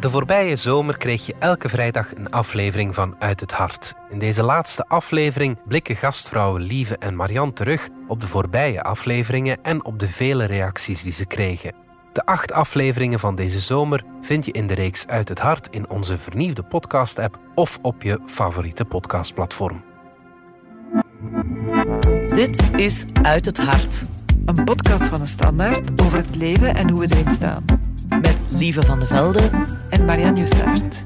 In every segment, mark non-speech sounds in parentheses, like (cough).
De voorbije zomer kreeg je elke vrijdag een aflevering van Uit het Hart. In deze laatste aflevering blikken gastvrouwen Lieve en Marianne terug op de voorbije afleveringen en op de vele reacties die ze kregen. De acht afleveringen van deze zomer vind je in de reeks Uit het Hart in onze vernieuwde podcast-app of op je favoriete podcastplatform. Dit is Uit het Hart. Een podcast van de Standaard over het leven en hoe we erin staan. Met Lieve van de Velde en Marianne Justaert.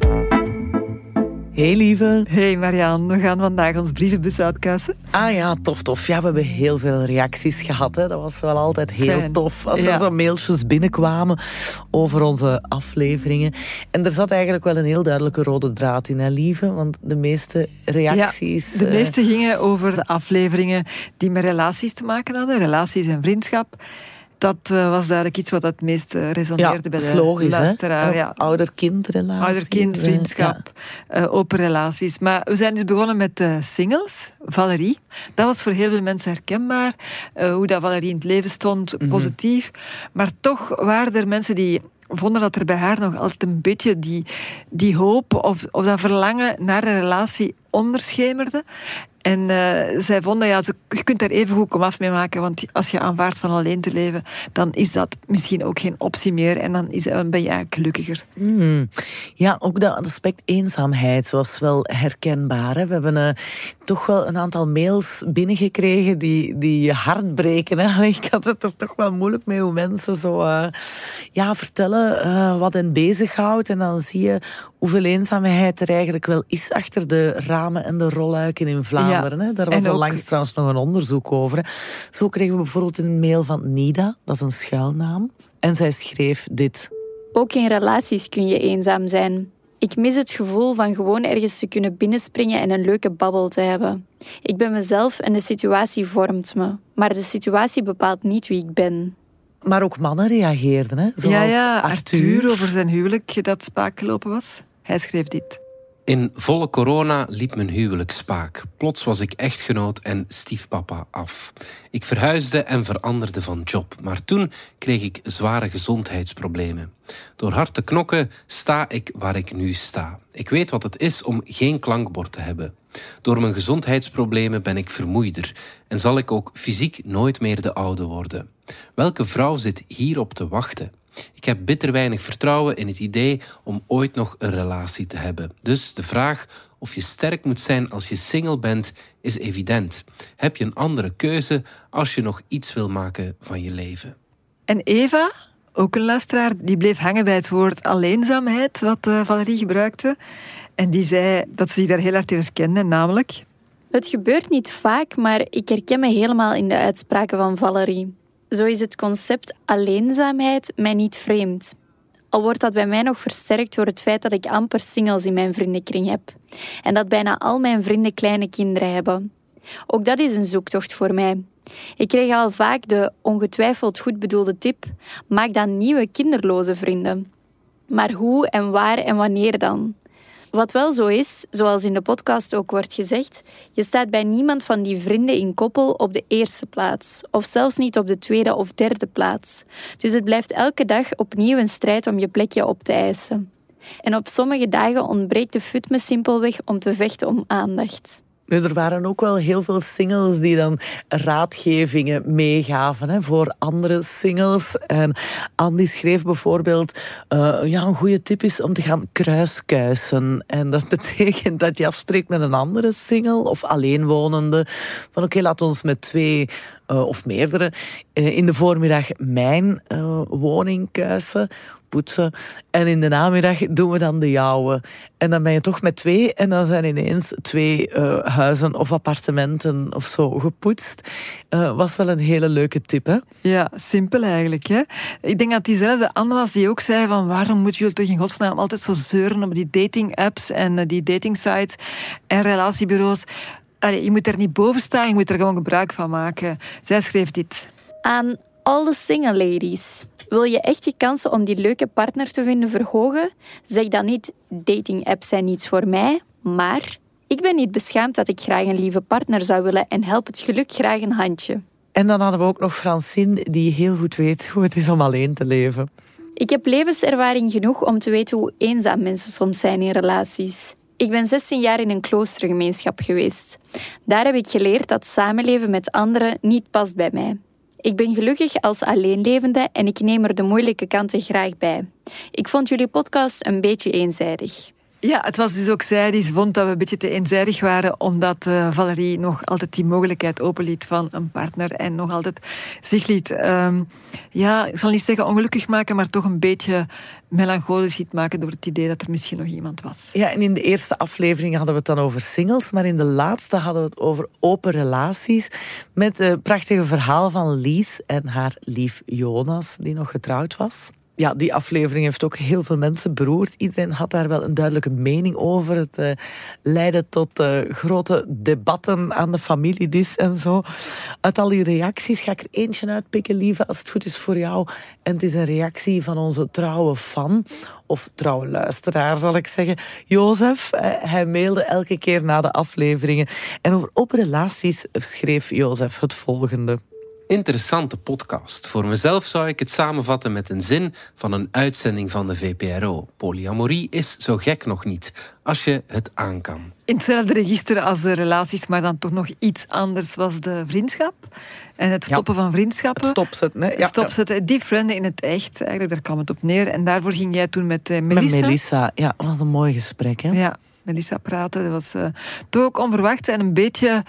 Hey lieve. Hey Marianne, we gaan vandaag ons brievenbus uitkuisen. Ah ja, tof, tof. Ja, we hebben heel veel reacties gehad. Hè. Dat was wel altijd heel Fijn. tof. Als Ja. er zo mailtjes binnenkwamen over onze afleveringen. En er zat eigenlijk wel een heel duidelijke rode draad in, hè, lieve? Want de meeste reacties... De eh, meeste gingen over de afleveringen die met relaties te maken hadden, relaties en vriendschap. Dat eh, was duidelijk iets wat het meest eh, ja, resoneerde bij de logisch, luisteraar. Ja. Ouder-kindrelaties. Ouder-kind, vriendschap, eh, open relaties. Maar we zijn dus begonnen met singles. Valerie. Dat was voor heel veel mensen herkenbaar. hoe dat Valerie in het leven stond, Mhm. positief. Maar toch waren er mensen die vonden dat er bij haar nog altijd een beetje die, die hoop of, of dat verlangen naar een relatie onderschemerde. En eh, zij vonden, ja, je kunt daar even goed komaf mee maken, want als je aanvaardt van alleen te leven, dan is dat misschien ook geen optie meer en dan, is, dan ben je eigenlijk gelukkiger. Hmm. Ja, ook dat aspect eenzaamheid was wel herkenbaar. We hebben eh, toch wel een aantal mails binnengekregen die, die je hart breken. Hè. (laughs) Ik had het er toch wel moeilijk mee hoe mensen zo eh, ja, vertellen eh, wat hen bezighoudt. En dan zie je hoeveel eenzaamheid er eigenlijk wel is achter de ramen en de rolluiken in Vlaanderen. Hè. Daar was ook- onlangs trouwens nog een onderzoek over. Hè. Zo kregen we bijvoorbeeld een mail van Nida, dat is een schuilnaam. En zij schreef dit. Ook in relaties kun je eenzaam zijn. Ik mis het gevoel van gewoon ergens te kunnen binnenspringen en een leuke babbel te hebben. Ik ben mezelf en de situatie vormt me. Maar de situatie bepaalt niet wie ik ben. Maar ook mannen reageerden, hè? Zoals ja, ja, Arthur. Arthur over zijn huwelijk dat spaak gelopen was. Hij schreef dit. In volle corona liep mijn huwelijk spaak. Plots was ik echtgenoot en stiefpapa af. Ik verhuisde en veranderde van job, maar toen kreeg ik zware gezondheidsproblemen. Door hard te knokken sta ik waar ik nu sta. Ik weet wat het is om geen klankbord te hebben. Door mijn gezondheidsproblemen ben ik vermoeider en zal ik ook fysiek nooit meer de oude worden. Welke vrouw zit hierop te wachten? Ik heb bitter weinig vertrouwen in het idee om ooit nog een relatie te hebben. Dus de vraag of je sterk moet zijn als je single bent, is evident. Heb je een andere keuze als je nog iets wil maken van je leven? En Eva, ook een luisteraar, die bleef hangen bij het woord alleenzaamheid, wat eh, Valerie gebruikte. En die zei dat ze zich daar heel hard in herkende, namelijk... Het gebeurt niet vaak, maar ik herken me helemaal in de uitspraken van Valerie. Zo is het concept alleenzaamheid mij niet vreemd. Al wordt dat bij mij nog versterkt door het feit dat ik amper singles in mijn vriendenkring heb. En dat bijna al mijn vrienden kleine kinderen hebben. Ook dat is een zoektocht voor mij. Ik kreeg al vaak de ongetwijfeld goed bedoelde tip: maak dan nieuwe kinderloze vrienden. Maar hoe en waar en wanneer dan? Wat wel zo is, zoals in de podcast ook wordt gezegd, je staat bij niemand van die vrienden in koppel op de eerste plaats, of zelfs niet op de tweede of derde plaats. Dus het blijft elke dag opnieuw een strijd om je plekje op te eisen. En op sommige dagen ontbreekt de fut me simpelweg om te vechten om aandacht. Er waren ook wel heel veel singles die dan raadgevingen meegaven hè, voor andere singles. En Andy schreef bijvoorbeeld, eh, ja, een goede tip is om te gaan kruiskuisen. En dat (laughs) betekent dat je afspreekt met een andere single of alleenwonende. Van oké, laat ons met twee eh, of meerdere eh, in de voormiddag mijn woning kuisen poetsen. En in de namiddag doen we dan de jouwe. En dan ben je toch met twee en dan zijn ineens twee eh, huizen of appartementen of zo gepoetst. Eh, was wel een hele leuke tip, hè? Ja, simpel eigenlijk. Hè? Ik denk dat diezelfde Anne was die ook zei van waarom moet je toch in godsnaam altijd zo zeuren op die dating apps en eh, die dating sites en relatiebureaus. Allee, je moet er niet boven staan, je moet er gewoon gebruik van maken. Zij schreef dit. Aan alle single ladies. Wil je echt je kansen om die leuke partner te vinden verhogen? Zeg dan niet dating apps zijn niets voor mij, maar ik ben niet beschaamd dat ik graag een lieve partner zou willen en help het geluk graag een handje. En dan hadden we ook nog Francine, die heel goed weet hoe het is om alleen te leven. Ik heb levenservaring genoeg om te weten hoe eenzaam mensen soms zijn in relaties. Ik ben 16 jaar in een kloostergemeenschap geweest. Daar heb ik geleerd dat samenleven met anderen niet past bij mij. Ik ben gelukkig als alleenlevende en ik neem er de moeilijke kanten graag bij. Ik vond jullie podcast een beetje eenzijdig. Ja, het was dus ook zij die vond dat we een beetje te eenzijdig waren, omdat uh, Valerie nog altijd die mogelijkheid openliet van een partner en nog altijd zich liet, um, ja, ik zal niet zeggen ongelukkig maken, maar toch een beetje melancholisch liet maken door het idee dat er misschien nog iemand was. Ja, en in de eerste aflevering hadden we het dan over singles, maar in de laatste hadden we het over open relaties met het prachtige verhaal van Lies en haar lief Jonas, die nog getrouwd was ja, die aflevering heeft ook heel veel mensen beroerd. Iedereen had daar wel een duidelijke mening over. Het uh, leidde tot uh, grote debatten aan de familiedis en zo. Uit al die reacties ga ik er eentje uitpikken, lieve, als het goed is voor jou. En het is een reactie van onze trouwe fan, of trouwe luisteraar zal ik zeggen, Jozef. Uh, hij mailde elke keer na de afleveringen. En over open relaties schreef Jozef het volgende. Interessante podcast. Voor mezelf zou ik het samenvatten met een zin van een uitzending van de VPRO. Polyamorie is zo gek nog niet, als je het aan kan. In hetzelfde register als de relaties, maar dan toch nog iets anders was de vriendschap. En het stoppen van vriendschappen. Het stopzetten, hè? Ja, stopzetten. Die frienden in het echt, eigenlijk, daar kwam het op neer. En daarvoor ging jij toen met Melissa. Met Melissa, ja, wat een mooi gesprek, hè? Ja, Melissa praten. Dat was uh, toch ook onverwacht en een beetje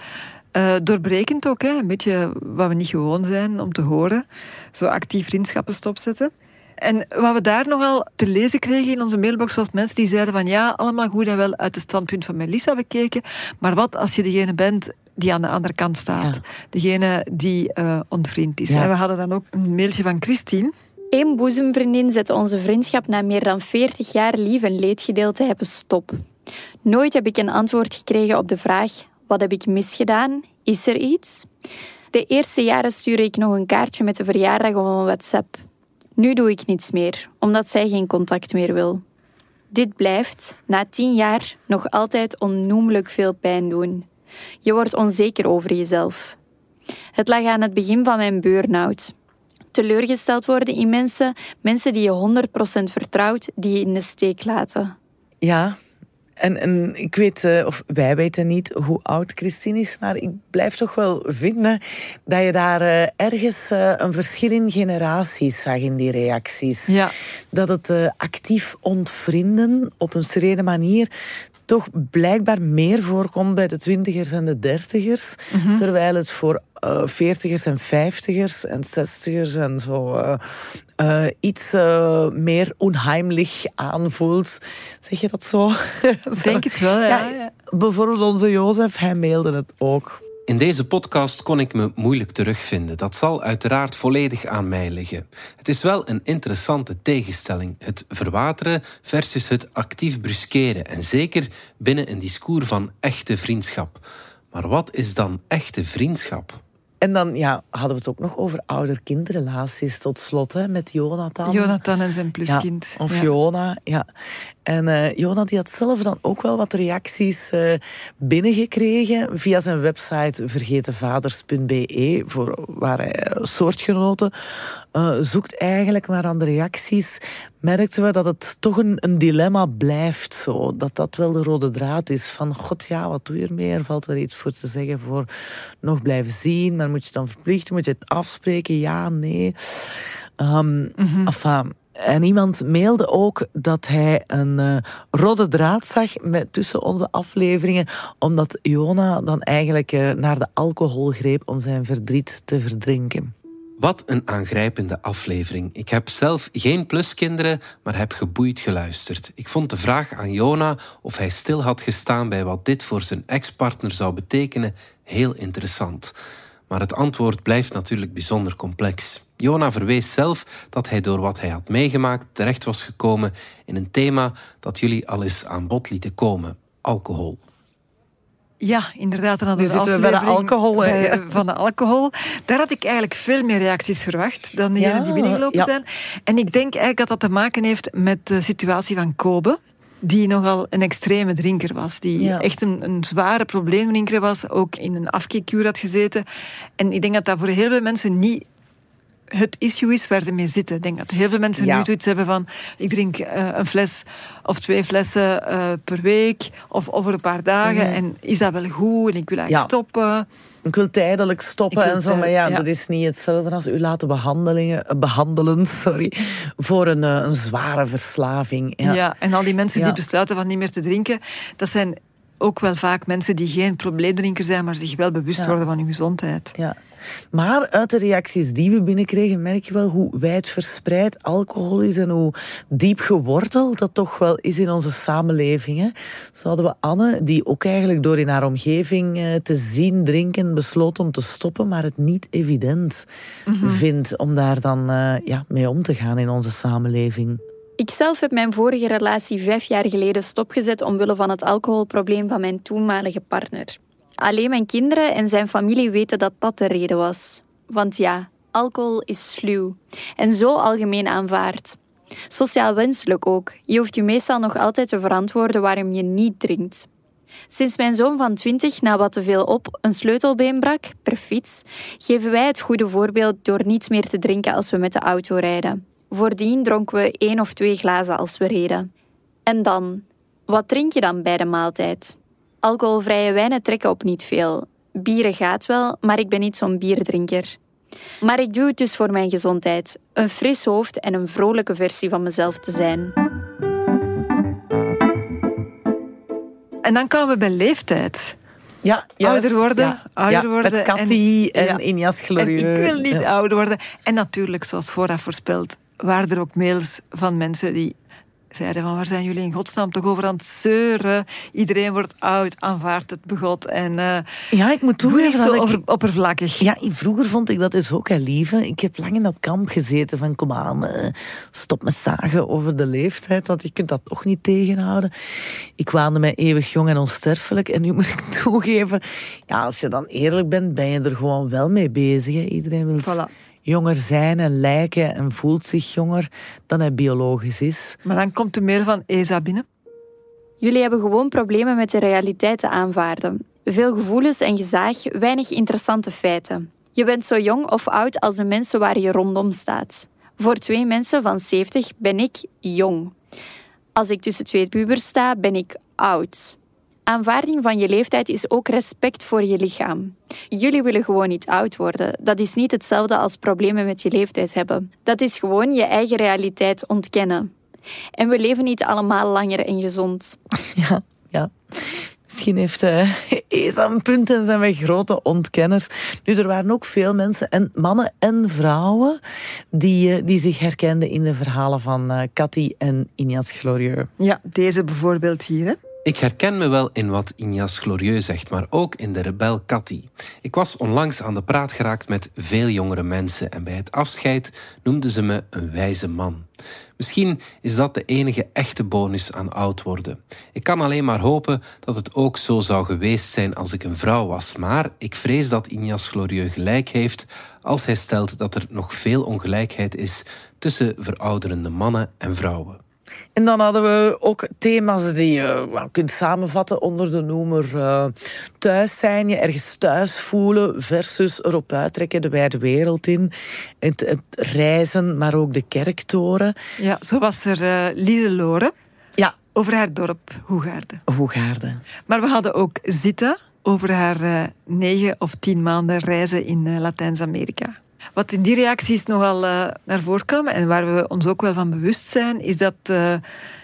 uh, doorbrekend ook, hè? een beetje wat we niet gewoon zijn om te horen. Zo actief vriendschappen stopzetten. En wat we daar nogal te lezen kregen in onze mailbox was mensen die zeiden van ja, allemaal goed en wel uit het standpunt van Melissa bekeken, maar wat als je degene bent die aan de andere kant staat? Degene die uh, onvriend is. En we hadden dan ook een mailtje van Christine. Eén boezemvriendin zette onze vriendschap na meer dan 40 jaar lief en leedgedeelte hebben stop. Nooit heb ik een antwoord gekregen op de vraag wat heb ik misgedaan? Is er iets? De eerste jaren stuurde ik nog een kaartje met de verjaardag op een WhatsApp. Nu doe ik niets meer, omdat zij geen contact meer wil. Dit blijft, na tien jaar, nog altijd onnoemelijk veel pijn doen. Je wordt onzeker over jezelf. Het lag aan het begin van mijn burn-out. Teleurgesteld worden in mensen, mensen die je 100% vertrouwt, die je in de steek laten. Ja, en, en ik weet, uh, of wij weten niet hoe oud Christine is, maar ik blijf toch wel vinden dat je daar uh, ergens uh, een verschil in generaties zag in die reacties. Ja. Dat het actief ontvrienden op een serene manier toch blijkbaar meer voorkomt bij de twintigers en de dertigers. Mm Terwijl het voor uh, veertigers en vijftigers en zestigers en zo uh, uh, iets meer onheimlich aanvoelt. Zeg je dat zo? (laughs) Denk het wel, ja. ja. Bijvoorbeeld onze Jozef, hij mailde het ook. In deze podcast kon ik me moeilijk terugvinden. Dat zal uiteraard volledig aan mij liggen. Het is wel een interessante tegenstelling. Het verwateren versus het actief bruskeren. En zeker binnen een discours van echte vriendschap. Maar wat is dan echte vriendschap? En dan ja, hadden we het ook nog over ouder-kindrelaties tot slot hè, met Jonathan. Jonathan en zijn pluskind. Ja, of Jona, ja. En uh, Jona die had zelf dan ook wel wat reacties uh, binnengekregen via zijn website vergetenvaders.be, voor waar hij eh, soortgenoten uh, zoekt eigenlijk. Maar aan de reacties merkten we dat het toch een, een, dilemma blijft zo. Dat dat wel de rode draad is van, god ja, wat doe je ermee? Er valt wel iets voor te zeggen voor nog blijven zien. Maar moet je het dan verplichten? Moet je het afspreken? Ja, nee. Um, mm -hmm. enfin, en iemand mailde ook dat hij een uh, rode draad zag met, tussen onze afleveringen, omdat Jona dan eigenlijk uh, naar de alcohol greep om zijn verdriet te verdrinken. Wat een aangrijpende aflevering. Ik heb zelf geen pluskinderen, maar heb geboeid geluisterd. Ik vond de vraag aan Jona of hij stil had gestaan bij wat dit voor zijn ex-partner zou betekenen heel interessant. Maar het antwoord blijft natuurlijk bijzonder complex. Jona verwees zelf dat hij door wat hij had meegemaakt terecht was gekomen in een thema dat jullie al eens aan bod lieten komen: alcohol. Ja, inderdaad. Dan hadden nu zitten we bij de alcohol. Bij, van de alcohol. Daar had ik eigenlijk veel meer reacties verwacht dan diegenen ja, die binnengelopen ja. zijn. En ik denk eigenlijk dat dat te maken heeft met de situatie van Kobe die nogal een extreme drinker was. Die ja. echt een, een zware probleemdrinker was. Ook in een afkeerkuur had gezeten. En ik denk dat dat voor heel veel mensen niet het issue is waar ze mee zitten. Ik denk dat heel veel mensen Ja. nu zoiets hebben van... ik drink eh, een fles of twee flessen eh, per week of over een paar dagen. En is dat wel goed? En ik wil eigenlijk Mhm. Ja. stoppen. Ik wil tijdelijk stoppen wil en zo, maar ja, dat is niet hetzelfde als u laten behandelingen, eh, behandelen (laughs) sorry, voor een, eh, een zware verslaving. Ja. Ja. en al die mensen die besluiten van niet meer te drinken... dat zijn ook wel vaak mensen die geen probleemdrinker zijn... maar zich wel bewust Ja. worden van hun gezondheid. Ja. Maar uit de reacties die we binnenkregen, merk je wel hoe wijdverspreid alcohol is en hoe diep geworteld dat toch wel is in onze samenleving. Hè. Zo hadden we Anne, die ook eigenlijk door in haar omgeving eh, te zien drinken besloot om te stoppen, maar het niet evident vindt om daar dan eh, ja, mee om te gaan in onze samenleving. Ik zelf heb mijn vorige relatie vijf jaar geleden stopgezet omwille van het alcoholprobleem van mijn toenmalige partner. Alleen mijn kinderen en zijn familie weten dat dat de reden was. Want ja, alcohol is sluw en zo algemeen aanvaard. Sociaal wenselijk ook. Je hoeft je meestal nog altijd te verantwoorden waarom je niet drinkt. Sinds mijn zoon van 20 na wat te veel op een sleutelbeen brak per fiets, geven wij het goede voorbeeld door niet meer te drinken als we met de auto rijden. Voordien dronken we één of twee glazen als we reden. En dan, wat drink je dan bij de maaltijd? Alcoholvrije wijnen trekken op niet veel. Bieren gaat wel, maar ik ben niet zo'n bierdrinker. Maar ik doe het dus voor mijn gezondheid. Een fris hoofd en een vrolijke versie van mezelf te zijn. En dan komen we bij leeftijd. Ja, Ouder worden, ja. ouder Ja, worden Met Cathy en, ja. Injas En Glorieux. ik wil niet Ja. ouder worden. En natuurlijk, zoals vooraf voorspeld, waren er ook mails van mensen die zeiden van waar zijn jullie in godsnaam toch over aan het zeuren? Iedereen wordt oud, aanvaardt het begot en eh Ja, ik moet toegeven dat ik... oppervlakkig. Ja, vroeger vond ik dat dus ook, hè, lieve. Ik heb lang in dat kamp gezeten van, kom aan, eh, stop met zagen over de leeftijd, want je kunt dat toch niet tegenhouden. Ik waande mij eeuwig jong en onsterfelijk. En nu moet ik (laughs) toegeven, ja, als je dan eerlijk bent, ben je er gewoon wel mee bezig. Hè. Iedereen wil Voilà. Jonger zijn en lijken en voelt zich jonger dan hij biologisch is. Maar dan komt de mail van ESA binnen. Jullie hebben gewoon problemen met de realiteit te aanvaarden. Veel gevoelens en gezaag, weinig interessante feiten. Je bent zo jong of oud als de mensen waar je rondom staat. Voor twee mensen van 70 ben ik jong. Als ik tussen twee pubers sta, ben ik oud. Aanvaarding van je leeftijd is ook respect voor je lichaam. Jullie willen gewoon niet oud worden. Dat is niet hetzelfde als problemen met je leeftijd hebben. Dat is gewoon je eigen realiteit ontkennen. En we leven niet allemaal langer en gezond. (laughs) Ja, ja. Misschien heeft (laughs) ESA een punt en zijn wij grote ontkenners. Nu, er waren ook veel mensen, en mannen en vrouwen, die, eh, die zich herkenden in de verhalen van eh Cathy en Injas Glorieux. Ja, deze bijvoorbeeld hier. Hè. Ik herken me wel in wat Injas Glorieux zegt, maar ook in de rebel Cathy. Ik was onlangs aan de praat geraakt met veel jongere mensen en bij het afscheid noemden ze me een wijze man. Misschien is dat de enige echte bonus aan oud worden. Ik kan alleen maar hopen dat het ook zo zou geweest zijn als ik een vrouw was, maar ik vrees dat Injas Glorieux gelijk heeft als hij stelt dat er nog veel ongelijkheid is tussen verouderende mannen en vrouwen. En dan hadden we ook thema's die je wel kunt samenvatten onder de noemer eh, thuis zijn, je ergens thuis voelen versus erop uittrekken, de wijde wereld in. Het, het reizen, maar ook de kerktoren. Ja, zo was er eh Lise Loren Ja, over haar dorp Hoegaarden. Hoegaarden. Maar we hadden ook Zita over haar eh, negen of tien maanden reizen in eh, Latijns-Amerika. Wat in die reacties nogal eh, naar voren kwam en waar we ons ook wel van bewust zijn, is dat, eh,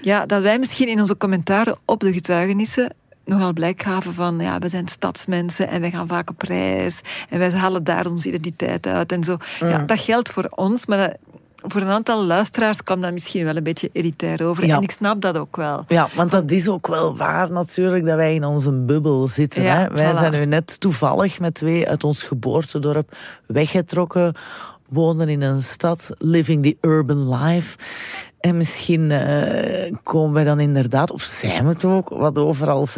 ja, dat wij misschien in onze commentaren op de getuigenissen nogal blijk gaven van ja, we zijn stadsmensen en wij gaan vaak op reis en wij halen daar onze identiteit uit en zo. Ja, dat geldt voor ons, maar dat- voor een aantal luisteraars kwam dat misschien wel een beetje elitair over. Ja. En ik snap dat ook wel. Ja, want dat is ook wel waar natuurlijk dat wij in onze bubbel zitten. Ja, hè? Wij voilà. zijn nu net toevallig met twee uit ons geboortedorp weggetrokken, wonen in een stad, living the urban life. En misschien eh, komen wij dan inderdaad, of zijn we het ook, wat over als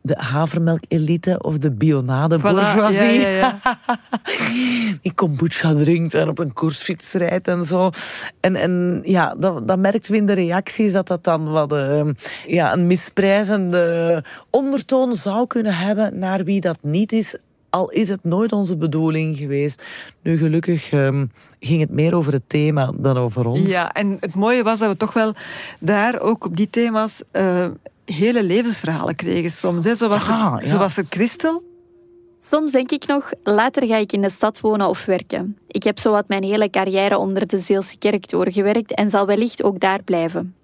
de havermelk-elite of de bionade Voilà, bourgeoisie. ja, ja, ja. (laughs) die kombucha drinkt en op een koersfiets rijdt en zo. En, en ja, dat, dat merkt we in de reacties dat dat dan wat eh, ja, een misprijzende ondertoon zou kunnen hebben naar wie dat niet is. Al is het nooit onze bedoeling geweest. Nu, gelukkig ehm, ging het meer over het thema dan over ons. Ja, en het mooie was dat we toch wel daar ook op die thema's uh, hele levensverhalen kregen soms. Hè. Zo, was Ja, er, ja. zo was er Christel. Soms denk ik nog, later ga ik in de stad wonen of werken. Ik heb zowat mijn hele carrière onder de Zeelse kerk doorgewerkt en zal wellicht ook daar blijven.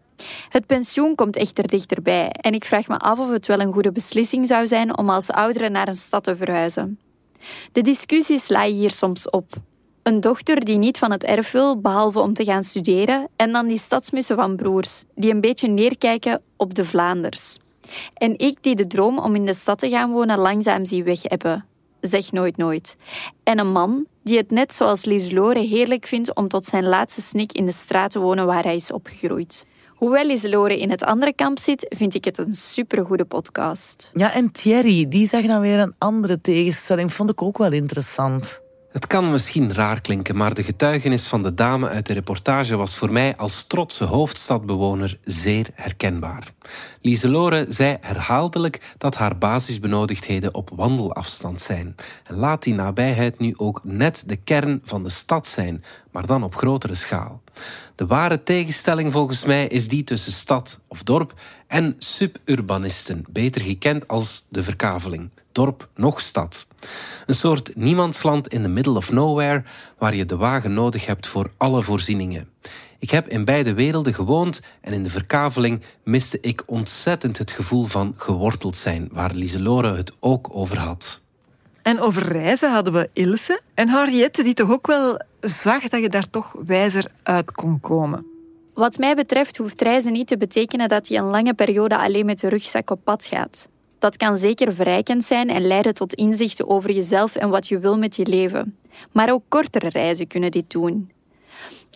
Het pensioen komt echter dichterbij en ik vraag me af of het wel een goede beslissing zou zijn om als oudere naar een stad te verhuizen. De discussies laaien hier soms op. Een dochter die niet van het erf wil, behalve om te gaan studeren, en dan die stadsmussen van broers, die een beetje neerkijken op de Vlaanders. En ik die de droom om in de stad te gaan wonen langzaam zie weghebben. Zeg nooit nooit. En een man die het net zoals Lieselore heerlijk vindt om tot zijn laatste snik in de straat te wonen waar hij is opgegroeid. Hoewel Lieselore in het andere kamp zit, vind ik het een supergoede podcast. Ja, en Thierry, die zag dan weer een andere tegenstelling. Vond ik ook wel interessant. Het kan misschien raar klinken, maar de getuigenis van de dame uit de reportage was voor mij als trotse hoofdstadbewoner zeer herkenbaar. Lieselore zei herhaaldelijk dat haar basisbenodigdheden op wandelafstand zijn. En laat die nabijheid nu ook net de kern van de stad zijn, maar dan op grotere schaal. De ware tegenstelling volgens mij is die tussen stad of dorp en suburbanisten, beter gekend als de verkaveling. Dorp nog stad. Een soort niemandsland in the middle of nowhere waar je de wagen nodig hebt voor alle voorzieningen. Ik heb in beide werelden gewoond en in de verkaveling miste ik ontzettend het gevoel van geworteld zijn, waar Lieselore het ook over had. En over reizen hadden we Ilse en Henriette, die toch ook wel zag dat je daar toch wijzer uit kon komen. Wat mij betreft hoeft reizen niet te betekenen dat je een lange periode alleen met de rugzak op pad gaat. Dat kan zeker verrijkend zijn en leiden tot inzichten over jezelf en wat je wil met je leven. Maar ook kortere reizen kunnen dit doen.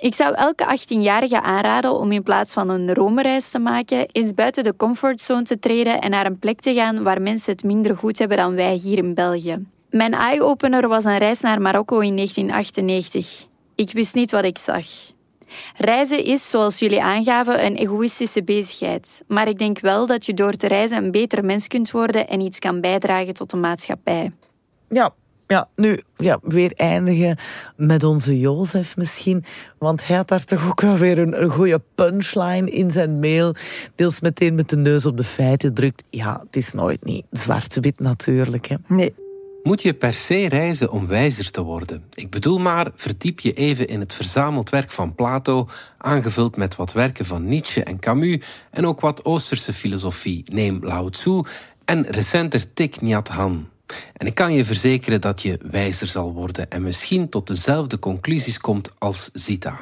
Ik zou elke 18-jarige aanraden om in plaats van een Rome-reis te maken, eens buiten de comfortzone te treden en naar een plek te gaan waar mensen het minder goed hebben dan wij hier in België. Mijn eye-opener was een reis naar Marokko in 1998. Ik wist niet wat ik zag. Reizen is, zoals jullie aangaven, een egoïstische bezigheid. Maar ik denk wel dat je door te reizen een beter mens kunt worden en iets kan bijdragen tot de maatschappij. Ja, ja, nu ja, weer eindigen met onze Jozef misschien. Want hij had daar toch ook wel weer een, een goede punchline in zijn mail. Deels meteen met de neus op de feiten drukt. Ja, het is nooit niet zwart-wit natuurlijk. Hè. Nee, Moet je per se reizen om wijzer te worden? Ik bedoel maar, verdiep je even in het verzameld werk van Plato, aangevuld met wat werken van Nietzsche en Camus en ook wat Oosterse filosofie, neem Lao Tzu en recenter Thich Nhat Hanh. En ik kan je verzekeren dat je wijzer zal worden en misschien tot dezelfde conclusies komt als Zita.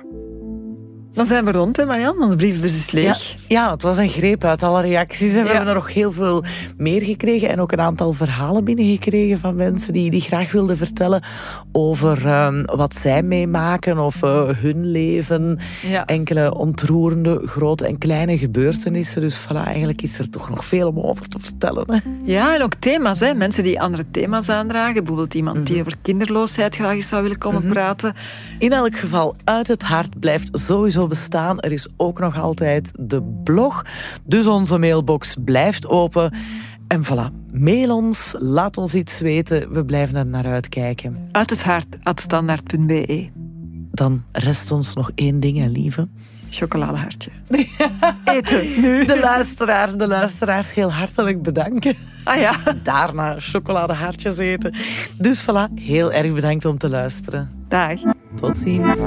Dan zijn we rond, hè Marian? Ons briefbus is leeg. ja, het was een greep uit alle reacties. En we Ja. hebben er nog heel veel meer gekregen. En ook een aantal verhalen binnengekregen van mensen die, die graag wilden vertellen over ehm, wat zij meemaken of eh, hun leven. Ja. Enkele ontroerende grote en kleine gebeurtenissen. Dus voilà, eigenlijk is er toch nog veel om over te vertellen. Hè? Ja, en ook thema's. Hè. Mensen die andere thema's aandragen. Bijvoorbeeld iemand die over kinderloosheid graag eens zou willen komen praten. In elk geval, uit het hart blijft sowieso bestaan. Er is ook nog altijd de blog. Dus onze mailbox blijft open. En voilà, mail ons, laat ons iets weten. We blijven er naar uitkijken. Uit het hart, at standaard.be. Dan rest ons nog één ding, hè, lieve. Chocoladehartje. (laughs) Eten, nu. De luisteraars, de luisteraars heel hartelijk bedanken. Ah ja. (laughs) Daarna chocoladehartjes eten. Dus voilà, heel erg bedankt om te luisteren. Dag. Tot ziens.